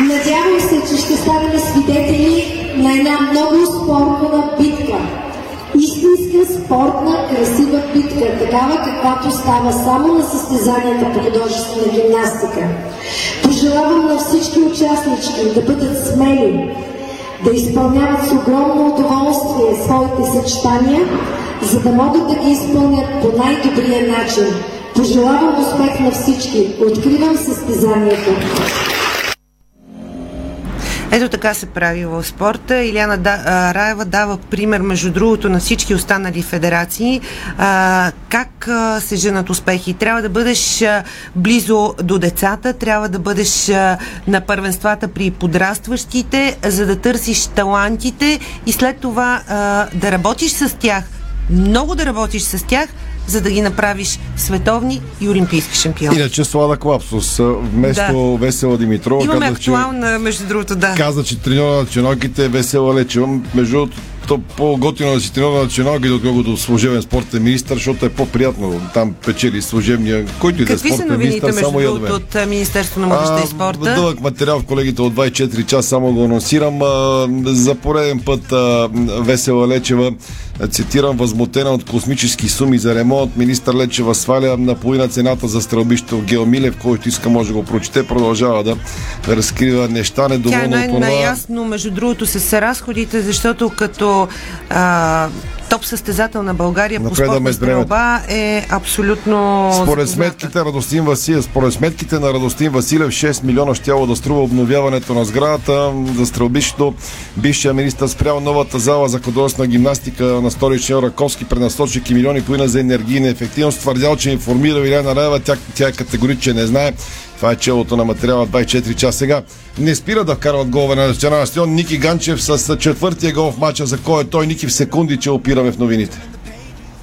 Надявам се, че ще станем свидетели на една много спортна битка. Истинска спортна, красива битка, такава каквато става само на състезанията по художествена гимнастика. Пожелавам на всички участнички да бъдат смели, да изпълняват с огромно удоволствие своите съчетания, за да могат да ги изпълнят по най-добрия начин. Пожелавам успех на всички. Откривам състезанието. Ето така се прави в спорта. Иляна да, а, Раева дава пример, между другото, на всички останали федерации, а, как а, се женат успехи. Трябва да бъдеш а, близо до децата, трябва да бъдеш а, на първенствата при подрастващите, за да търсиш талантите и след това а, да работиш с тях, много да работиш с тях, за да ги направиш световни и олимпийски шампиони. Иначе сладък лапсус. Вместо Весела Димитрова Имаме казах, че, актуална, между другото, да. каза, че треньора на чиноките е Весела Лечева. Между другото, то по-готино да си треньора на чиноките, отколкото служебен спортен министр, защото е по-приятно. Там печели служебния, който и да е спортен министр, само ядове. от Министерството на младежта и спорта? Дълъг материал в колегите от 24 часа, само го анонсирам. А, За пореден път а, Весела Лечева, цитирам, възмутена от космически суми за ремонт. Министър Лечева сваля наполовина цената за стрелбището в Геомилев, който иска може да го прочете. Продължава да разкрива неща, Тя е недоволна най- от това. наясно, между другото, с разходите, защото като а, топ състезател на България по Напредваме спортна стрелба е абсолютно Според сметките, Радостин Василев, според сметките на Радостин Василев 6 милиона щяло да струва обновяването на сградата за стрелбището. Бившия министр спрял новата зала за художествена гимнастика на столичния Раковски пренасочихи милиони половина за енергийна ефективност. Твърдял, че информира Иляна Раева, тя, тя е категорично не знае. Това е челото на материала 24 часа сега. Не спира да вкарват голове на националния стадион. Ники Ганчев с четвъртия гол в мача, за кой е той. Ники в секунди, че опираме в новините.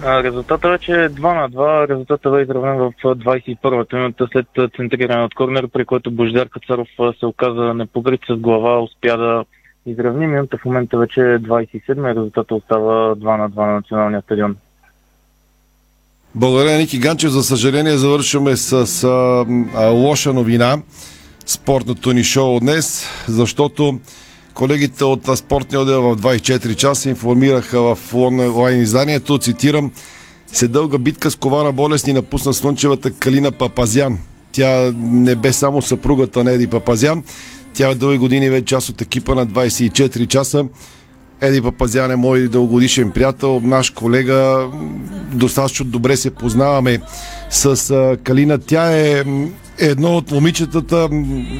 Резултата вече е 2 на 2. Резултата бе изравнен в а, 21-та минута след центриране от корнер, при който Бождар Кацаров се оказа непокрит с глава, успя да изравни. Минута в момента вече е 27 и резултата остава 2 на 2 на националния стадион. Благодаря, Ники Ганчев. За съжаление, завършваме с а, а, лоша новина. Спортното ни шоу днес, защото колегите от спортния отдел в 24 часа информираха в онлайн изданието, цитирам, се дълга битка с ковара болест ни напусна слънчевата Калина Папазян. Тя не бе само съпругата на Еди Папазян, тя е дълги години вече част от екипа на 24 часа. Еди Папазян е мой дългогодишен приятел, наш колега. Достатъчно добре се познаваме с Калина. Тя е едно от момичетата,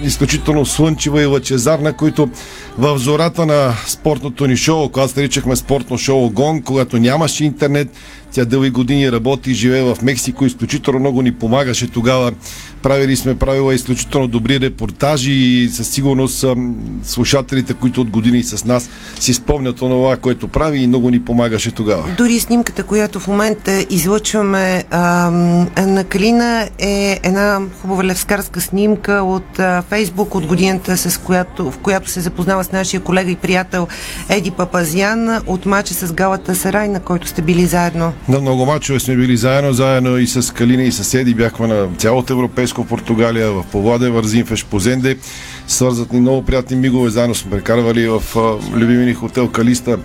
изключително слънчева и лъчезарна, които в зората на спортното ни шоу, когато наричахме спортно шоу Гон, когато нямаше интернет, тя дълги години работи живее в Мексико, изключително много ни помагаше тогава. Правили сме правила изключително добри репортажи и със сигурност слушателите, които от години с нас, си спомнят онова, което прави и много ни помагаше тогава. Дори снимката, която в момента излъчваме ам, на Калина е една хубава левскарска снимка от Фейсбук от годината, с която, в която се запознава с нашия колега и приятел Еди Папазян от мача с Галата Сарай, на който сте били заедно. На много мачове сме били заедно, заедно и с Калина и съседи. Бяхме на цялото европейско Португалия, в Повладе, Вързин, в Ешпозенде. Свързат ни много приятни мигове. Заедно сме прекарвали в а, любими ни хотел Калиста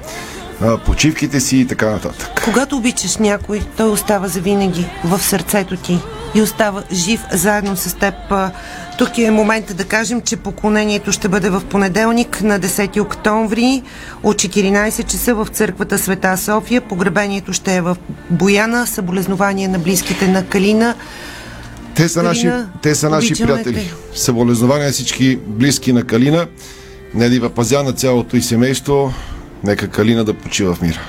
почивките си и така нататък. Когато обичаш някой, той остава завинаги в сърцето ти и остава жив заедно с теб. Тук е момента да кажем, че поклонението ще бъде в понеделник на 10 октомври от 14 часа в църквата Света София. Погребението ще е в Бояна. Съболезнование на близките на Калина. Те са наши, Калина, те са наши приятели. те. Съболезнования всички близки на Калина. Неди Папазян на цялото и семейство. Нека Калина да почива в мира.